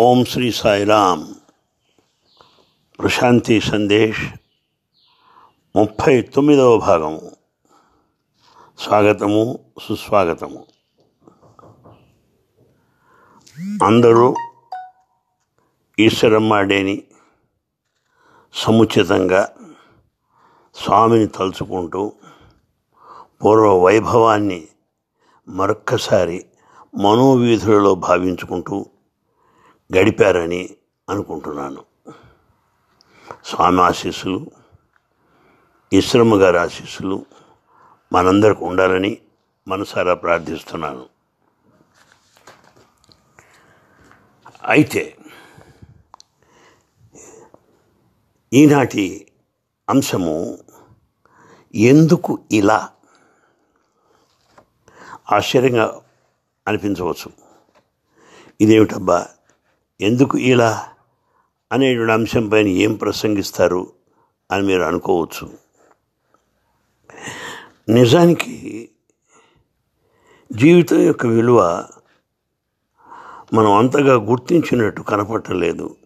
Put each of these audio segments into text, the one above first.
ఓం శ్రీ సాయిరామ్. ప్రశాంతి సందేశ్. ముప్పై తొమ్మిదవ భాగము స్వాగతము సుస్వాగతము. అందరూ ఈశ్వరమ్మాడేని సముచితంగా స్వామిని తలుచుకుంటూ పూర్వ వైభవాన్ని మరొక్కసారి మనోవీధులలో భావించుకుంటూ గడిపారని అనుకుంటున్నాను. స్వామి ఆశీస్సులు ఈశ్వరమ్మ గారి ఆశీస్సులు మనందరికి ఉండాలని మనసారా ప్రార్థిస్తున్నాను. అయితే ఈనాటి అంశము ఎందుకు ఇలా? ఆశ్చర్యంగా అనిపించవచ్చు. ఇదేమిటబ్బా? ఎందుకు ఇలా అనేటువంటి అంశం పైన ఏం ప్రసంగిస్తారు అని మీరు అనుకోవచ్చు. నిజానికి జీవితం యొక్క విలువ మనం అంతగా గుర్తించినట్టు కనపట్టలేదు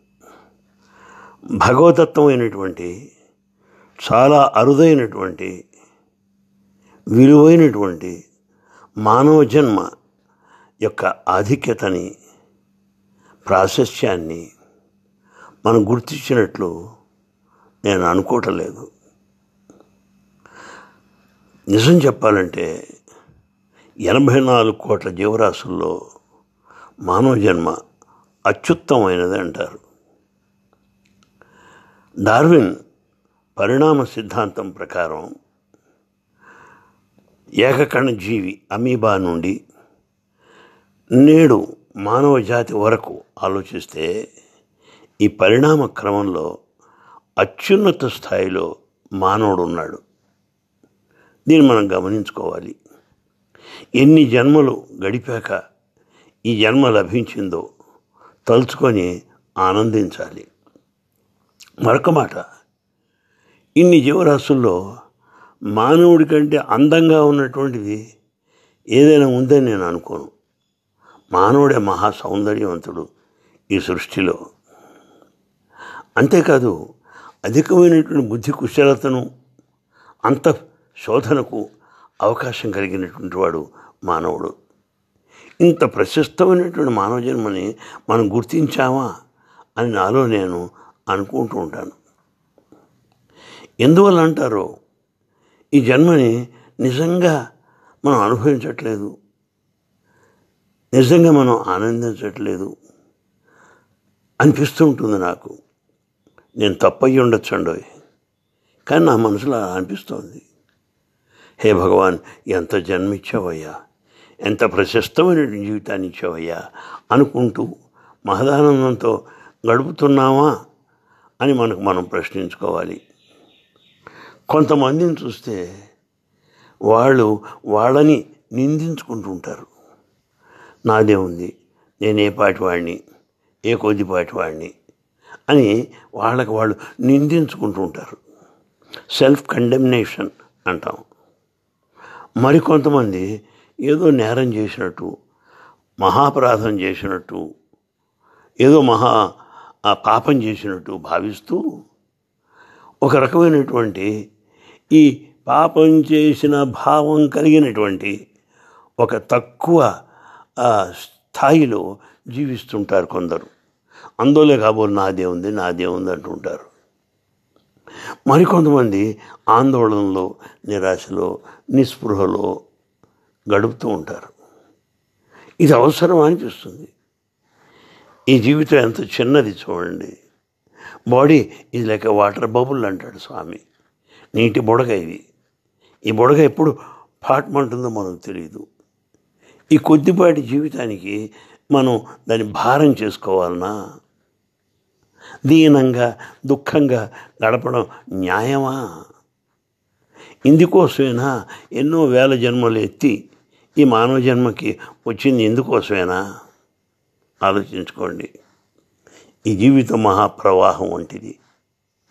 భగవతత్వమైనటువంటి చాలా అరుదైనటువంటి విలువైనటువంటి మానవ జన్మ యొక్క ఆధిక్యతని ప్రాశస్యాన్ని మనం గుర్తించినట్లు నేను అనుకోవటం లేదు. నిజం చెప్పాలంటే ఎనభై నాలుగు కోట్ల జీవరాశుల్లో మానవ జన్మ అత్యుత్తమైనది అంటారు. డార్విన్ పరిణామ సిద్ధాంతం ప్రకారం ఏకకణ జీవి అమీబా నుండి నేడు మానవ జాతి వరకు ఆలోచిస్తే ఈ పరిణామ క్రమంలో అత్యున్నత స్థాయిలో మానవుడు ఉన్నాడు దీన్ని మనం గమనించుకోవాలి. ఎన్ని జన్మలు గడిపాక ఈ జన్మ లభించిందో తలుచుకొని ఆనందించాలి. మరొక మాట ఇన్ని జీవరాశుల్లో మానవుడి కంటే అందంగా ఉన్నటువంటిది ఏదైనా ఉందని నేను అనుకోను. మానవుడే మహా సౌందర్యవంతుడు ఈ సృష్టిలో. అంతేకాదు అధికమైనటువంటి బుద్ధి కుశలతను అంత శోధనకు అవకాశం కలిగినటువంటి వాడు మానవుడు. ఇంత ప్రశస్తమైనటువంటి మానవ జన్మని మనం గుర్తించామా అని నాలో నేను అనుకుంటూ ఉంటాను. ఎందువల్ల అంటారో ఈ జన్మని నిజంగా మనం అనుభవించట్లేదు. నిజంగా మనం ఆనందించట్లేదు. అనిపిస్తూ ఉంటుంది నాకు. నేను తప్పయ్యి ఉండొచ్చండో కానీ నా మనసులో అనిపిస్తోంది. హే భగవాన్ ఎంత జన్మిచ్చావయ్యా? ఎంత ప్రశస్తమైన జీవితాన్ని ఇచ్చావయ్యా? అనుకుంటూ మహదానందంతో గడుపుతున్నామా అని మనకు మనం ప్రశ్నించుకోవాలి. కొంతమందిని చూస్తే వాళ్ళు వాళ్ళని నిందించుకుంటుంటారు నాదే ఉంది. నేనే పాటివాడిని ఏ కొద్దిపాటి వాడిని? అని వాళ్ళకి వాళ్ళు నిందించుకుంటూ ఉంటారు. సెల్ఫ్ కండెమ్నేషన్ అంటాం. మరికొంతమంది ఏదో నేరం చేసినట్టు మహాపరాధం చేసినట్టు ఏదో మహా ఆ పాపం చేసినట్టు భావిస్తూ ఒక రకమైనటువంటి ఈ పాపం చేసిన భావం కలిగినటువంటి ఒక తక్కువ స్థాయిలో జీవిస్తుంటారు కొందరు. అందులో కాబోలు నాదే ఉంది నాదే ఉంది అంటుంటారు. మరికొంతమంది ఆందోళనలో నిరాశలో నిస్పృహలో గడుపుతూ ఉంటారు. ఇది అవసరం అనిపిస్తుంది. ఈ జీవితం ఎంత చిన్నది చూడండి. బాడీ ఇది లైక్ వాటర్ బబుల్ అంటాడు స్వామి. నీటి బుడగ ఇది. ఈ బుడగ ఎప్పుడు పాటమంటుందో మనకు తెలియదు ఈ కొద్దిపాటి జీవితానికి మనం దాన్ని భారం చేసుకోవాలన్నా దీనంగా దుఃఖంగా గడపడం న్యాయమా? ఇందుకోసమేనా ఎన్నో వేల జన్మలు ఎత్తి ఈ మానవ జన్మకి వచ్చింది ఎందుకోసమేనా ఆలోచించుకోండి. ఈ జీవితం మహాప్రవాహం వంటిది.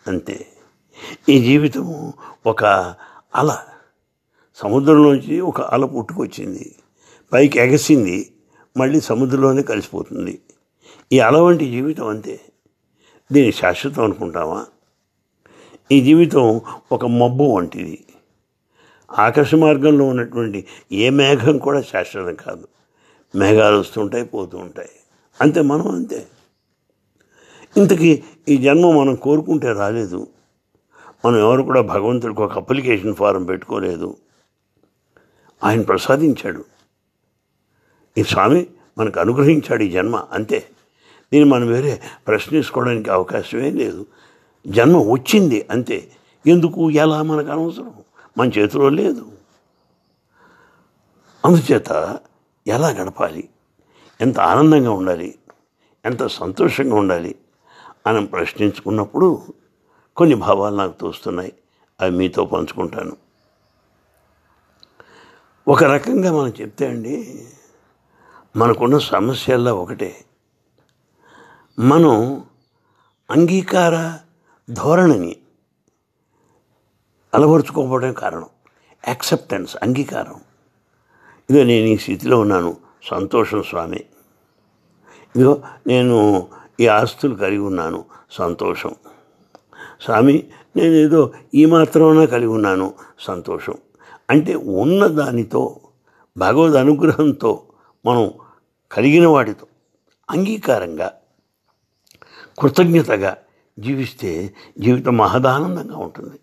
అంతే. ఈ జీవితము ఒక అల. సముద్రంలోంచి ఒక అల పుట్టుకొచ్చింది. పైకి ఎగసింది మళ్ళీ సముద్రంలోనే కలిసిపోతుంది. ఈ అలవంటి జీవితం అంతే. దీన్ని శాశ్వతం అనుకుంటామా ఈ జీవితం ఒక మబ్బు వంటిది. ఆకాశ మార్గంలో ఉన్నటువంటి ఏ మేఘం కూడా శాశ్వతం కాదు. మేఘాలు వస్తుంటాయి పోతూ ఉంటాయి. అంతే మనం అంతే. ఇంతకీ ఈ జన్మ మనం కోరుకుంటే రాలేదు. మనం ఎవరు కూడా భగవంతుడికి ఒక అప్లికేషన్ ఫారం పెట్టుకోలేదు. ఆయన ప్రసాదించాడు. ఈ స్వామి మనకు అనుగ్రహించాడు ఈ జన్మ అంతే. దీన్ని మనం వేరే ప్రశ్నించుకోవడానికి అవకాశమే లేదు. జన్మ వచ్చింది అంతే. ఎందుకు ఎలా మనకు అనవసరం? మన చేతిలో లేదు. అందుచేత ఎలా గడపాలి? ఎంత ఆనందంగా ఉండాలి? ఎంత సంతోషంగా ఉండాలి? అని ప్రశ్నించుకున్నప్పుడు కొన్ని భావాలు నాకు తోస్తున్నాయి. అవి మీతో పంచుకుంటాను. ఒక రకంగా మనం చెప్తే అండి మనకున్న సమస్యల్లో ఒకటే. మనం అంగీకార ధోరణిని అలవరుచుకోకపోవడం కారణం. యాక్సెప్టెన్స్ అంగీకారం. ఇదో నేను ఈ స్థితిలో ఉన్నాను. సంతోషం స్వామి. ఇదిగో నేను ఈ ఆస్తులు కలిగి ఉన్నాను. సంతోషం. స్వామి నేను ఏదో ఈ మాత్రమైనా కలిగి ఉన్నాను. సంతోషం. అంటే ఉన్న దానితో భగవద్ అనుగ్రహంతో మనం కలిగిన వాటితో అంగీకారంగా కృతజ్ఞతగా జీవిస్తే జీవితం మహదానందంగా ఉంటుంది.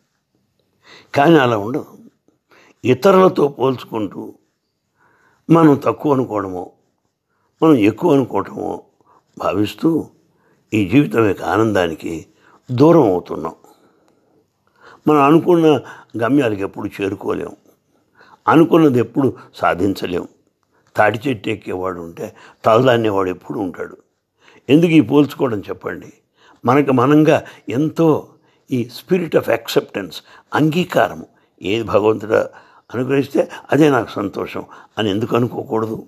కానీ అలా ఉండదు. ఇతరులతో పోల్చుకుంటూ మనం తక్కువ అనుకోవడమో మనం ఎక్కువ అనుకోవటమో భావిస్తూ ఈ జీవితం యొక్క ఆనందానికి దూరం అవుతున్నాం. మనం అనుకున్న గమ్యాలకు ఎప్పుడు చేరుకోలేం. అనుకున్నది ఎప్పుడు సాధించలేం. తాటి చెట్టు ఎక్కేవాడు ఉంటే తలదాన్నేవాడు ఎప్పుడు ఉంటాడు. ఎందుకు ఈ పోల్చుకోవడం చెప్పండి? మనకు మనంగా ఎంతో ఈ స్పిరిట్ ఆఫ్ యాక్సెప్టెన్స్ అంగీకారము. ఏది భగవంతుడు అనుగ్రహిస్తే అదే నాకు సంతోషం అని ఎందుకు అనుకోకూడదు?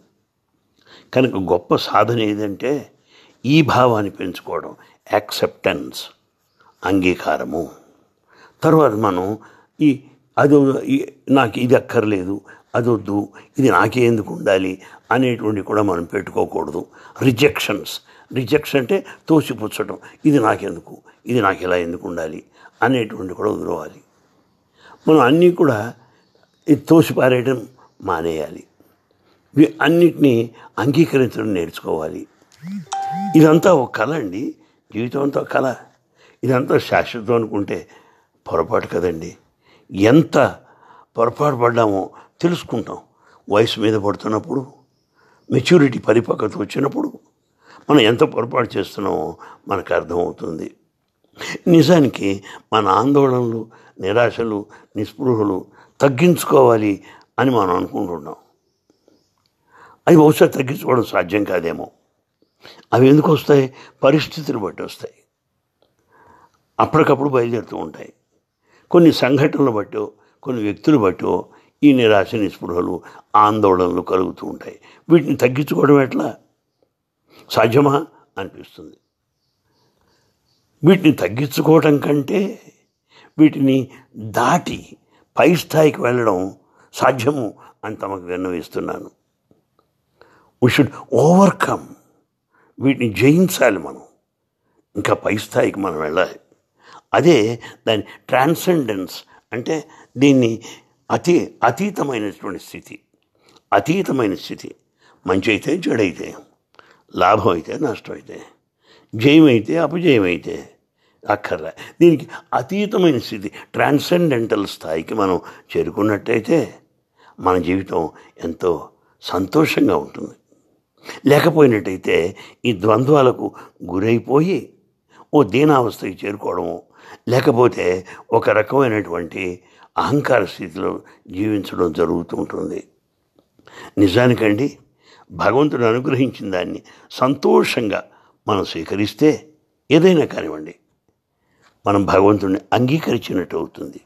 కనుక గొప్ప సాధన ఏదంటే ఈ భావాన్ని పెంచుకోవడం యాక్సెప్టెన్స్ అంగీకారము. తర్వాత మనం ఈ అది నాకు ఇది అక్కర్లేదు అదొద్దు ఇది నాకే ఎందుకు ఉండాలి అనేటువంటి కూడా మనం పెట్టుకోకూడదు. రిజెక్షన్స్ రిజెక్షన్ అంటే తోసిపుచ్చడం ఇది నాకెందుకు ఇది నాకు ఇలా ఎందుకు ఉండాలి అనేటువంటి కూడా వదిలేవాలి మనం అన్నీ కూడా ఇది తోసిపారేయడం మానేయాలి. అన్నిటినీ అంగీకరించడం నేర్చుకోవాలి. ఇదంతా ఒక కళ అండి. జీవితం అంతా కళ. ఇదంతా శాశ్వతం అనుకుంటే పొరపాటు కదండి. ఎంత పొరపాటు పడ్డామో తెలుసుకుంటాం. వయసు మీద పడుతున్నప్పుడు మెచ్యూరిటీ పరిపక్వత వచ్చినప్పుడు మనం ఎంత పొరపాటు చేస్తున్నామో మనకు అర్థమవుతుంది. నిజానికి మన ఆందోళనలు నిరాశలు నిస్పృహలు తగ్గించుకోవాలి అని మనం అనుకుంటున్నాం. అవి బహుశా తగ్గించుకోవడం సాధ్యం కాదేమో. అవి ఎందుకు వస్తాయి? పరిస్థితులు బట్టి వస్తాయి. అప్పటికప్పుడు బయలుదేరుతూ ఉంటాయి. కొన్ని సంఘటనలు బట్టో కొన్ని వ్యక్తులు బట్టో ఈ నిరాశ నిస్పృహలు ఆందోళనలు కలుగుతూ ఉంటాయి. వీటిని తగ్గించుకోవడం ఎట్లా? సాధ్యమా? అనిపిస్తుంది. వీటిని తగ్గించుకోవటం కంటే వీటిని దాటి పై స్థాయికి వెళ్ళడం సాధ్యము అని తమకు విన్నవిస్తున్నాను. వీ షుడ్ ఓవర్కమ్ వీటిని జయించాలి మనం. ఇంకా పై స్థాయికి మనం వెళ్ళాలి. అదే దాని ట్రాన్సెండెన్స్ అంటే దీన్ని అతి అతీతమైనటువంటి స్థితి. అతీతమైన స్థితి. మంచి అయితే చెడైతే లాభం అయితే నష్టం అయితే జయమైతే అపజయమైతే అపజయం అయితే అక్కర్లే. దీనికి అతీతమైన స్థితి ట్రాన్సెండెంటల్ స్థాయికి మనం చేరుకున్నట్టయితే మన జీవితం ఎంతో సంతోషంగా ఉంటుంది. లేకపోయినట్టయితే ఈ ద్వంద్వాలకు గురైపోయి ఓ దీనావస్థకి చేరుకోవడము లేకపోతే ఒక రకమైనటువంటి అహంకార స్థితిలో జీవించడం జరుగుతూ ఉంటుంది. నిజానికండి భగవంతుడు అనుగ్రహించిన దాన్ని సంతోషంగా మనం స్వీకరిస్తే ఏదైనా కానివ్వండి మనం భగవంతుడిని అంగీకరించినట్టు అవుతుంది.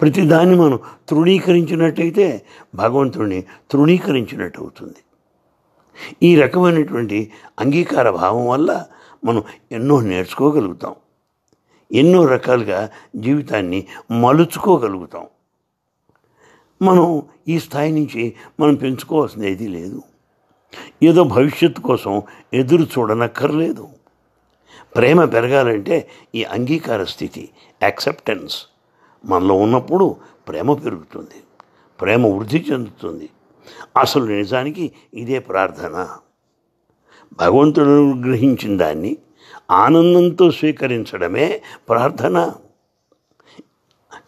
ప్రతిదాన్ని మనం తృణీకరించినట్టయితే భగవంతుడిని తృణీకరించినట్టు అవుతుంది. ఈ రకమైనటువంటి అంగీకార భావం వల్ల మనం ఎన్నో నేర్చుకోగలుగుతాం. ఎన్నో రకాలుగా జీవితాన్ని మలుచుకోగలుగుతాం. మనం ఈ స్థాయి నుంచి మనం పెంచుకోవాల్సింది ఏదీ లేదు. ఏదో భవిష్యత్తు కోసం ఎదురు చూడనక్కర్లేదు. ప్రేమ పెరగాలంటే ఈ అంగీకార స్థితి యాక్సెప్టెన్స్ మనలో ఉన్నప్పుడు ప్రేమ పెరుగుతుంది. ప్రేమ వృద్ధి చెందుతుంది. అసలు నిజానికి ఇదే ప్రార్థన. భగవంతుడు గ్రహించిన దాన్ని ఆనందంతో స్వీకరించడమే ప్రార్థన.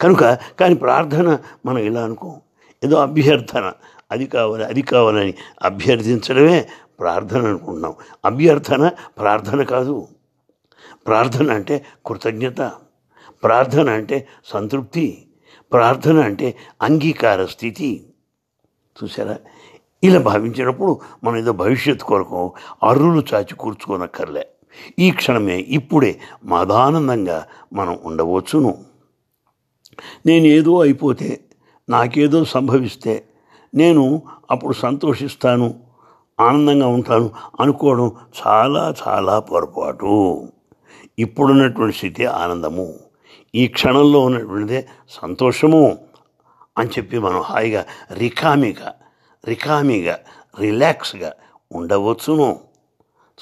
కనుక కానీ ప్రార్థన మనం ఇలా అనుకో ఏదో అభ్యర్థన అది కావాలి అది కావాలని అభ్యర్థించడమే ప్రార్థన అనుకుంటున్నాం. అభ్యర్థన ప్రార్థన కాదు. ప్రార్థన అంటే కృతజ్ఞత. ప్రార్థన అంటే సంతృప్తి. ప్రార్థన అంటే అంగీకార స్థితి. చూసారా ఇలా భావించినప్పుడు మనం ఏదో భవిష్యత్తు కొరకు అర్రులు చాచి కూర్చుకోనక్కర్లే. ఈ క్షణమే ఇప్పుడే మదానందంగా మనం ఉండవచ్చును. నేను ఏదో అయిపోతే నాకేదో సంభవిస్తే నేను అప్పుడు సంతోషిస్తాను ఆనందంగా ఉంటాను అనుకోవడం చాలా చాలా పొరపాటు. ఇప్పుడున్నటువంటి స్థితి ఆనందము. ఈ క్షణంలో ఉన్నటువంటిదే సంతోషము అని చెప్పి మనం హాయిగా రికామిగా రికామిగా రిలాక్స్గా ఉండవచ్చును.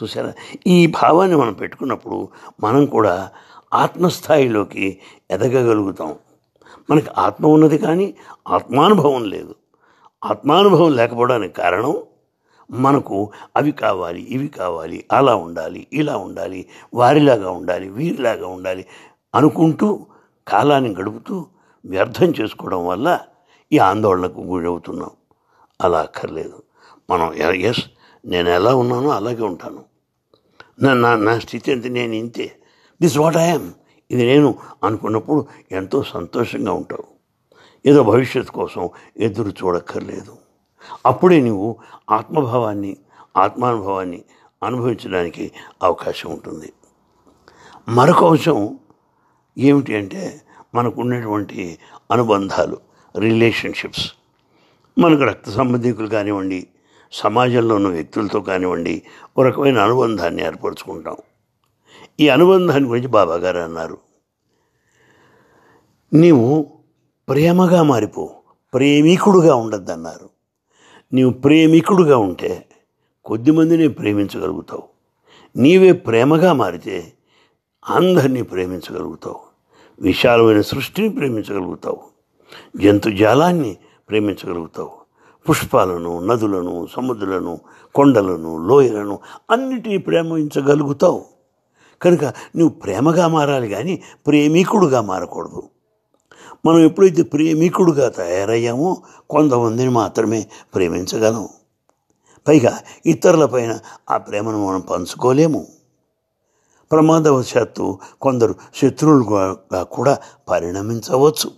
చూసారా ఈ భావాన్ని మనం పెట్టుకున్నప్పుడు మనం కూడా ఆత్మస్థాయిలోకి ఎదగగలుగుతాం. మనకి ఆత్మ ఉన్నది కానీ ఆత్మానుభవం లేదు. ఆత్మానుభవం లేకపోవడానికి కారణం మనకు అవి కావాలి ఇవి కావాలి అలా ఉండాలి ఇలా ఉండాలి వారిలాగా ఉండాలి వీరిలాగా ఉండాలి అనుకుంటూ కాలాన్ని గడుపుతూ వ్యర్థం చేసుకోవడం వల్ల ఈ ఆందోళనకు గురవుతున్నాం. అలా అక్కర్లేదు. మనం ఎస్ నేను ఎలా ఉన్నానో అలాగే ఉంటాను. నా నా నా స్థితి అంతే నేను ఇంతే. దిస్ వాట్ ఐఎమ్ ఇది నేను అనుకున్నప్పుడు ఎంతో సంతోషంగా ఉంటావు. ఏదో భవిష్యత్తు కోసం ఎదురు చూడక్కర్లేదు. అప్పుడే నువ్వు ఆత్మభావాన్ని ఆత్మానుభవాన్ని అనుభవించడానికి అవకాశం ఉంటుంది. మరొక అంశం ఏమిటి అంటే మనకు ఉన్నటువంటి అనుబంధాలు రిలేషన్షిప్స్ మనకు రక్త సంబంధికులు కానివ్వండి సమాజంలో ఉన్న వ్యక్తులతో కానివ్వండి ఒక రకమైన అనుబంధాన్ని ఏర్పరచుకుంటాం. ఈ అనుబంధాన్ని గురించి బాబా గారు అన్నారు. నీవు ప్రేమగా మారిపో ప్రేమికుడుగా ఉండద్దన్నారు. నీవు ప్రేమికుడుగా ఉంటే కొద్దిమందిని ప్రేమించగలుగుతావు. నీవే ప్రేమగా మారితే అందరినీ ప్రేమించగలుగుతావు. విశాలమైన సృష్టిని ప్రేమించగలుగుతావు. జంతుజాలాన్ని ప్రేమించగలుగుతావు. పుష్పాలను నదులను సముద్రులను కొండలను లోయలను అన్నిటినీ ప్రేమించగలుగుతావు. కనుక నువ్వు ప్రేమగా మారాలి కానీ ప్రేమికుడుగా మారకూడదు. మనం ఎప్పుడైతే ప్రేమికుడుగా తయారయ్యామో కొంతమందిని మాత్రమే ప్రేమించగలం. పైగా ఇతరులపైన ఆ ప్రేమను మనం పంచుకోలేము. ప్రమాదవశాత్తు కొందరు శత్రువులుగా కూడా పరిణమించవచ్చు.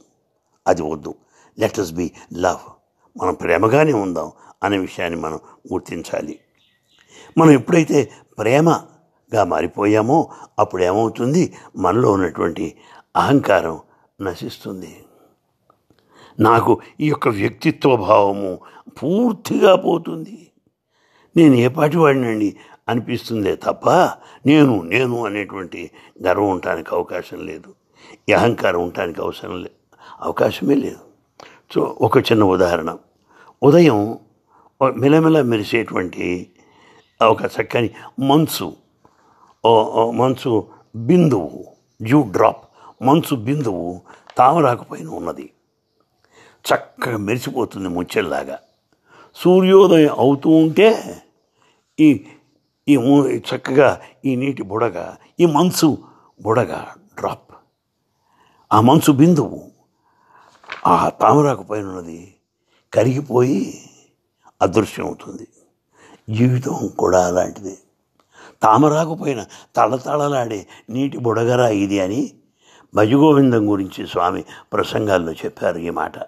అది వద్దు. లెట్ అస్ బి లవ్ మనం ప్రేమగానే ఉందాం అనే విషయాన్ని మనం గుర్తించాలి. మనం ఎప్పుడైతే ప్రేమగా మారిపోయామో అప్పుడు ఏమవుతుంది మనలో ఉన్నటువంటి అహంకారం నశిస్తుంది. నాకు ఈ యొక్క వ్యక్తిత్వ భావము పూర్తిగా పోతుంది. నేను ఏ పాటి వాడినండి అనిపిస్తుందే తప్ప నేను నేను అనేటువంటి గర్వం ఉండటానికి అవకాశం లేదు. ఈ అహంకారం ఉండటానికి అవసరం లే అవకాశమే లేదు. సో ఒక చిన్న ఉదాహరణ. ఉదయం మెలమెల మెరిసేటువంటి ఒక చక్కని మంచు మంచు బిందువు జూ డ్రాప్ మంచు బిందువు తామరాకు పైన ఉన్నది. చక్కగా మెరిసిపోతుంది ముచ్చెల్లాగా. సూర్యోదయం అవుతూ ఉంటే ఈ ఈ చక్కగా ఈ నీటి బుడగ ఈ మంచు బుడగ డ్రాప్ ఆ మంచు బిందువు ఆ తామరాకు పైన ఉన్నది. కరిగిపోయి అదృశ్యం అవుతుంది. జీవితం కూడా అలాంటిది. తామరాకు తళతళలాడే నీటి బుడగరా ఇది అని భజగోవిందం గురించి స్వామి ప్రసంగాల్లో చెప్పారు ఈ మాట.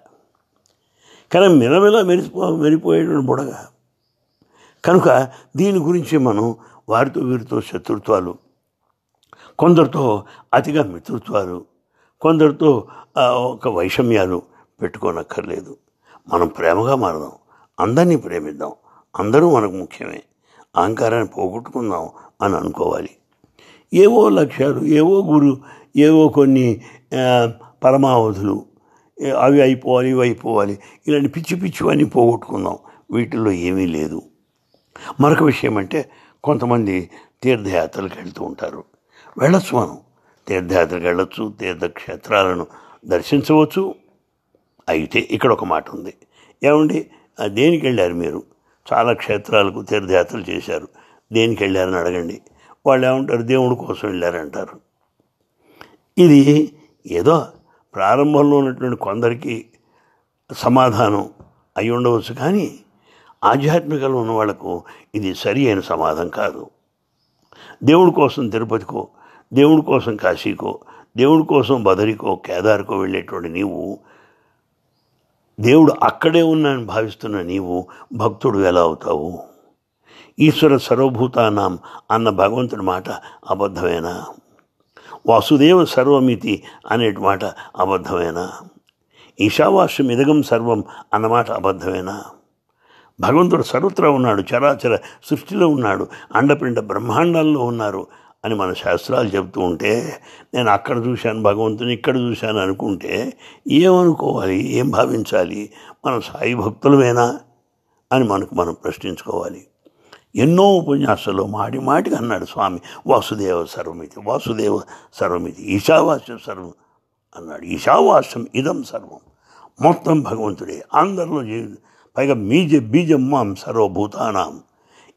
కానీ మిలమిల మెరిసిపో మెరిపోయేటువంటి బుడగ. కనుక దీని గురించి మనం వారితో వీరితో శత్రుత్వాలు కొందరితో అతిగా మిత్రుత్వాలు కొందరితో ఒక వైషమ్యాలు పెట్టుకోనక్కర్లేదు. మనం ప్రేమగా మారదాం. అందరినీ ప్రేమిద్దాం. అందరూ మనకు ముఖ్యమే. అహంకారాన్ని పోగొట్టుకుందాం అని అనుకోవాలి. ఏవో లక్ష్యాలు ఏవో గురు ఏవో కొన్ని పరమావధులు అవి అయిపోవాలి ఇవి అయిపోవాలి. ఇలాంటి పిచ్చి పిచ్చివన్నీ పోగొట్టుకుందాం. వీటిల్లో ఏమీ లేదు. మరొక విషయం అంటే కొంతమంది తీర్థయాత్రలకు వెళ్తూ ఉంటారు. వెళ్ళొచ్చు మనం. తీర్థయాత్రకు వెళ్ళొచ్చు తీర్థక్షేత్రాలను దర్శించవచ్చు. అయితే ఇక్కడ ఒక మాట ఉంది. ఏమండి? దేనికి వెళ్ళారు మీరు? చాలా క్షేత్రాలకు తీర్థయాత్రలు చేశారు. దేనికి వెళ్ళారని అడగండి. వాళ్ళు ఏమంటారు? దేవుడి కోసం వెళ్ళారంటారు. ఇది ఏదో ప్రారంభంలో ఉన్నటువంటి కొందరికి సమాధానం అయి ఉండవచ్చు కానీ ఆధ్యాత్మికలో ఉన్న వాళ్ళకు ఇది సరి అయిన సమాధానం కాదు. దేవుడి కోసం తిరుపతికో దేవుడి కోసం కాశీకో దేవుడి కోసం బదరికో కేదార్కో వెళ్ళేటువంటి నీవు దేవుడు అక్కడే ఉన్నానని భావిస్తున్న నీవు భక్తుడు ఎలా అవుతావు? ఈశ్వర సర్వభూతానాం అన్న భగవంతుడి మాట అబద్ధమేనా? వాసుదేవ సర్వమితి అనే మాట అబద్ధమేనా? ఈశావాస్యం ఇదగం సర్వం అన్నమాట అబద్ధమేనా? భగవంతుడు సర్వత్రా ఉన్నాడు చరాచర సృష్టిలో ఉన్నాడు అండపిండ బ్రహ్మాండాల్లో ఉన్నారు అని మన శాస్త్రాలు చెబుతూ ఉంటే నేను అక్కడ చూశాను భగవంతుని ఇక్కడ చూశాను అనుకుంటే ఏమనుకోవాలి? ఏం భావించాలి? మనం సాయి భక్తులమేనా అని మనకు మనం ప్రశ్నించుకోవాలి. ఎన్నో ఉపన్యాసాలు మాటి మాటికి అన్నాడు స్వామి వాసుదేవ సర్వమితి వాసుదేవ సర్వమితి ఈశావాస్యం సర్వం అన్నాడు. ఈశావాస్యం ఇదం సర్వం. మొత్తం భగవంతుడే. అందరిలో జీవి పైగా మీజ బీజం మాం సర్వభూతానాం.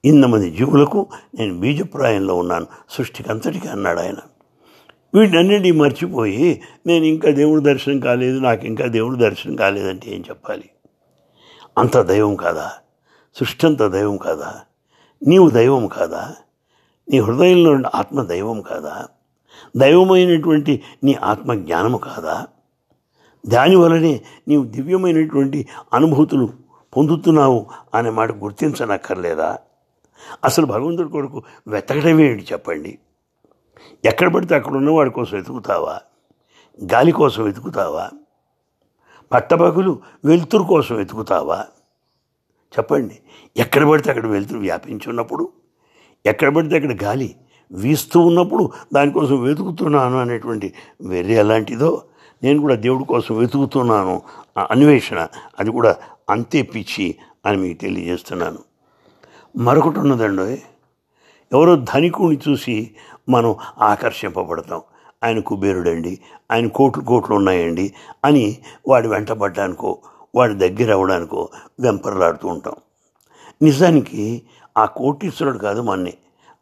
ఇంతమంది జీవులకు నేను బీజప్రాయంలో ఉన్నాను. సృష్టికి అంతటికి అన్నాడు ఆయన. వీటినన్నిటి మర్చిపోయి నేను ఇంకా దేవుడి దర్శనం కాలేదు నాకు ఇంకా దేవుడి దర్శనం కాలేదంటే ఏం చెప్పాలి? అంత దైవం కాదా? సృష్టి అంత దైవం కాదా? నీవు దైవం కాదా? నీ హృదయంలో ఉన్న ఆత్మ దైవం కాదా? దైవమైనటువంటి నీ ఆత్మ జ్ఞానము కాదా? దానివలనే నీవు దివ్యమైనటువంటి అనుభూతులు పొందుతున్నావు అనే మాట గుర్తించనక్కర్లేదా? అసలు భగవంతుడి కొడుకు వెతకడమేంటి చెప్పండి? ఎక్కడ పడితే అక్కడ ఉన్నవాడి కోసం వెతుకుతావా? గాలి కోసం వెతుకుతావా? పట్టపగులు వెలుతురు కోసం వెతుకుతావా? చెప్పండి ఎక్కడ పడితే అక్కడ వెలుతురు వ్యాపించి ఉన్నప్పుడు ఎక్కడ పడితే అక్కడ గాలి వీస్తూ ఉన్నప్పుడు దానికోసం వెతుకుతున్నాను అనేటువంటి వెర్రి ఎలాంటిదో నేను కూడా దేవుడి కోసం వెతుకుతున్నాను. అన్వేషణ అది కూడా అంతే పిచ్చి అని మీకు తెలియజేస్తున్నాను. మరొకటి ఉన్నదండి ఎవరో ధనికుని చూసి మనం ఆకర్షింపబడతాం. ఆయన కుబేరుడండి ఆయన కోట్లు కోట్లు ఉన్నాయండి అని వాడి వెంటబడ్డానికో వాడి దగ్గర అవ్వడానికో వెంపర్లాడుతూ ఉంటాం. నిజానికి ఆ కోటీశ్వరుడు కాదు మన్ని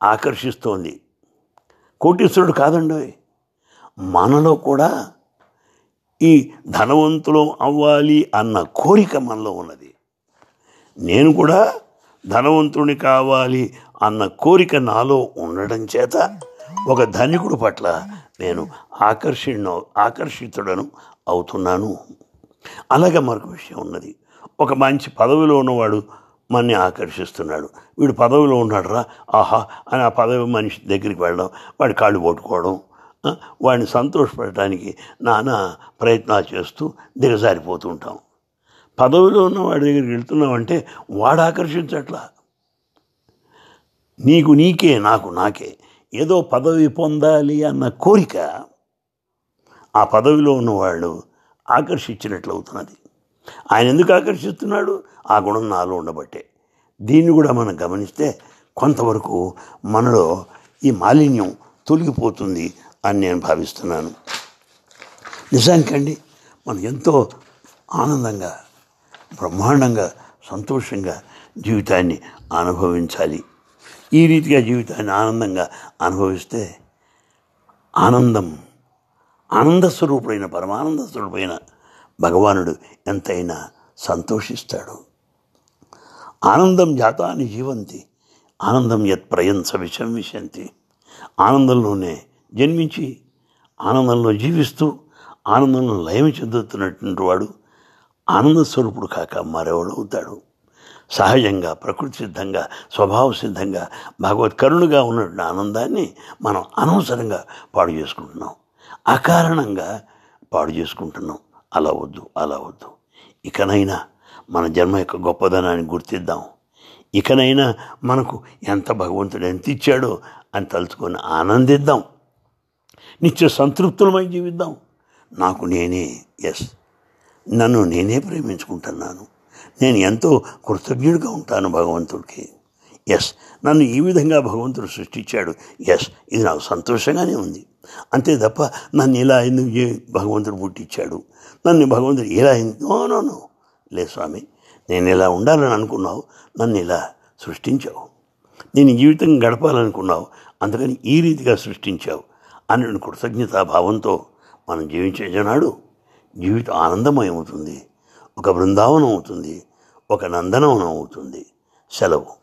ఆకర్షిస్తోంది. కోటీశ్వరుడు కాదండి మనలో కూడా ఈ ధనవంతులం అవ్వాలి అన్న కోరిక మనలో ఉన్నది. నేను కూడా ధనవంతుని కావాలి అన్న కోరిక నాలో ఉండడం చేత ఒక ధనికుడు పట్ల నేను ఆకర్షణ ఆకర్షితుడను అవుతున్నాను. అలాగే మరొక విషయం ఉన్నది. ఒక మంచి పదవిలో ఉన్నవాడు మనని ఆకర్షిస్తున్నాడు. వీడు పదవిలో ఉన్నాడురా ఆహా అని ఆ పదవి మనిషి దగ్గరికి వెళ్ళడం వాడి కాళ్ళు పట్టుకోవడం వాడిని సంతోషపెట్టడానికి నానా ప్రయత్నాలు చేస్తూ దిగజారిపోతూ ఉంటాం. పదవిలో ఉన్న వాడి దగ్గరికి వెళ్తున్నామంటే వాడు ఆకర్షించట్లా. నీకు నీకే నాకు నాకే. ఏదో పదవి పొందాలి అన్న కోరిక ఆ పదవిలో ఉన్నవాళ్ళు ఆకర్షించినట్లు అవుతున్నది. ఆయన ఎందుకు ఆకర్షిస్తున్నాడు? ఆ గుణం నాలో ఉండబట్టే. దీన్ని కూడా మనం గమనిస్తే కొంతవరకు మనలో ఈ మాలిన్యం తొలగిపోతుంది అని నేను భావిస్తున్నాను. నిజానికండి మనం ఎంతో ఆనందంగా బ్రహ్మాండంగా సంతోషంగా జీవితాన్ని అనుభవించాలి. ఈ రీతిగా జీవితాన్ని ఆనందంగా అనుభవిస్తే ఆనందం ఆనంద స్వరూపుడైన పరమానంద స్వరూపుడైన భగవానుడు ఎంతైనా సంతోషిస్తాడు. ఆనందం జాతాన్ని జీవంతి ఆనందం యత్ ప్రయంస విషం విశంతి ఆనందంలోనే జన్మించి ఆనందంలో జీవిస్తూ ఆనందంలో లయం చెందుతున్నటువంటి వాడు ఆనందస్వరూపుడు కాక మరెవడు అవుతాడు? సహజంగా ప్రకృతి సిద్ధంగా స్వభావ సిద్ధంగా భగవత్ కరుణుగా ఉన్నటువంటి ఆనందాన్ని మనం అనవసరంగా పాడు చేసుకుంటున్నాం. అకారణంగా పాడు చేసుకుంటున్నాం. అలా వద్దు అలా వద్దు. ఇకనైనా మన జన్మ యొక్క గొప్పదనాన్ని గుర్తిద్దాం. ఇకనైనా మనకు ఎంత భగవంతుడు ఎంత ఇచ్చాడో అని తలుచుకొని ఆనందిద్దాం. నిత్య సంతృప్తులమై జీవిద్దాం. నాకు నేనే ఎస్ నన్ను నేనే ప్రేమించుకుంటున్నాను. నేను ఎంతో కృతజ్ఞుడిగా ఉంటాను భగవంతుడికి. ఎస్ నన్ను ఈ విధంగా భగవంతుడు సృష్టించాడు. ఎస్ ఇది నాకు సంతోషంగానే ఉంది. అంతే తప్ప నన్ను ఇలా ఎందుకు భగవంతుడు పుట్టించాడు? నన్ను భగవంతుడు ఇలా నో నో నో లే స్వామి నేను ఇలా ఉండాలని అనుకున్నావు. నన్ను ఇలా సృష్టించావు. నేను జీవితం గడపాలనుకున్నావు. అందుకని ఈ రీతిగా సృష్టించావు. అని కృతజ్ఞతాభావంతో మనం జీవించే జనాడు జీవితం ఆనందమయం అవుతుంది. ఒక బృందావనం అవుతుంది. ఒక నందనవనం అవుతుంది. సెలవు.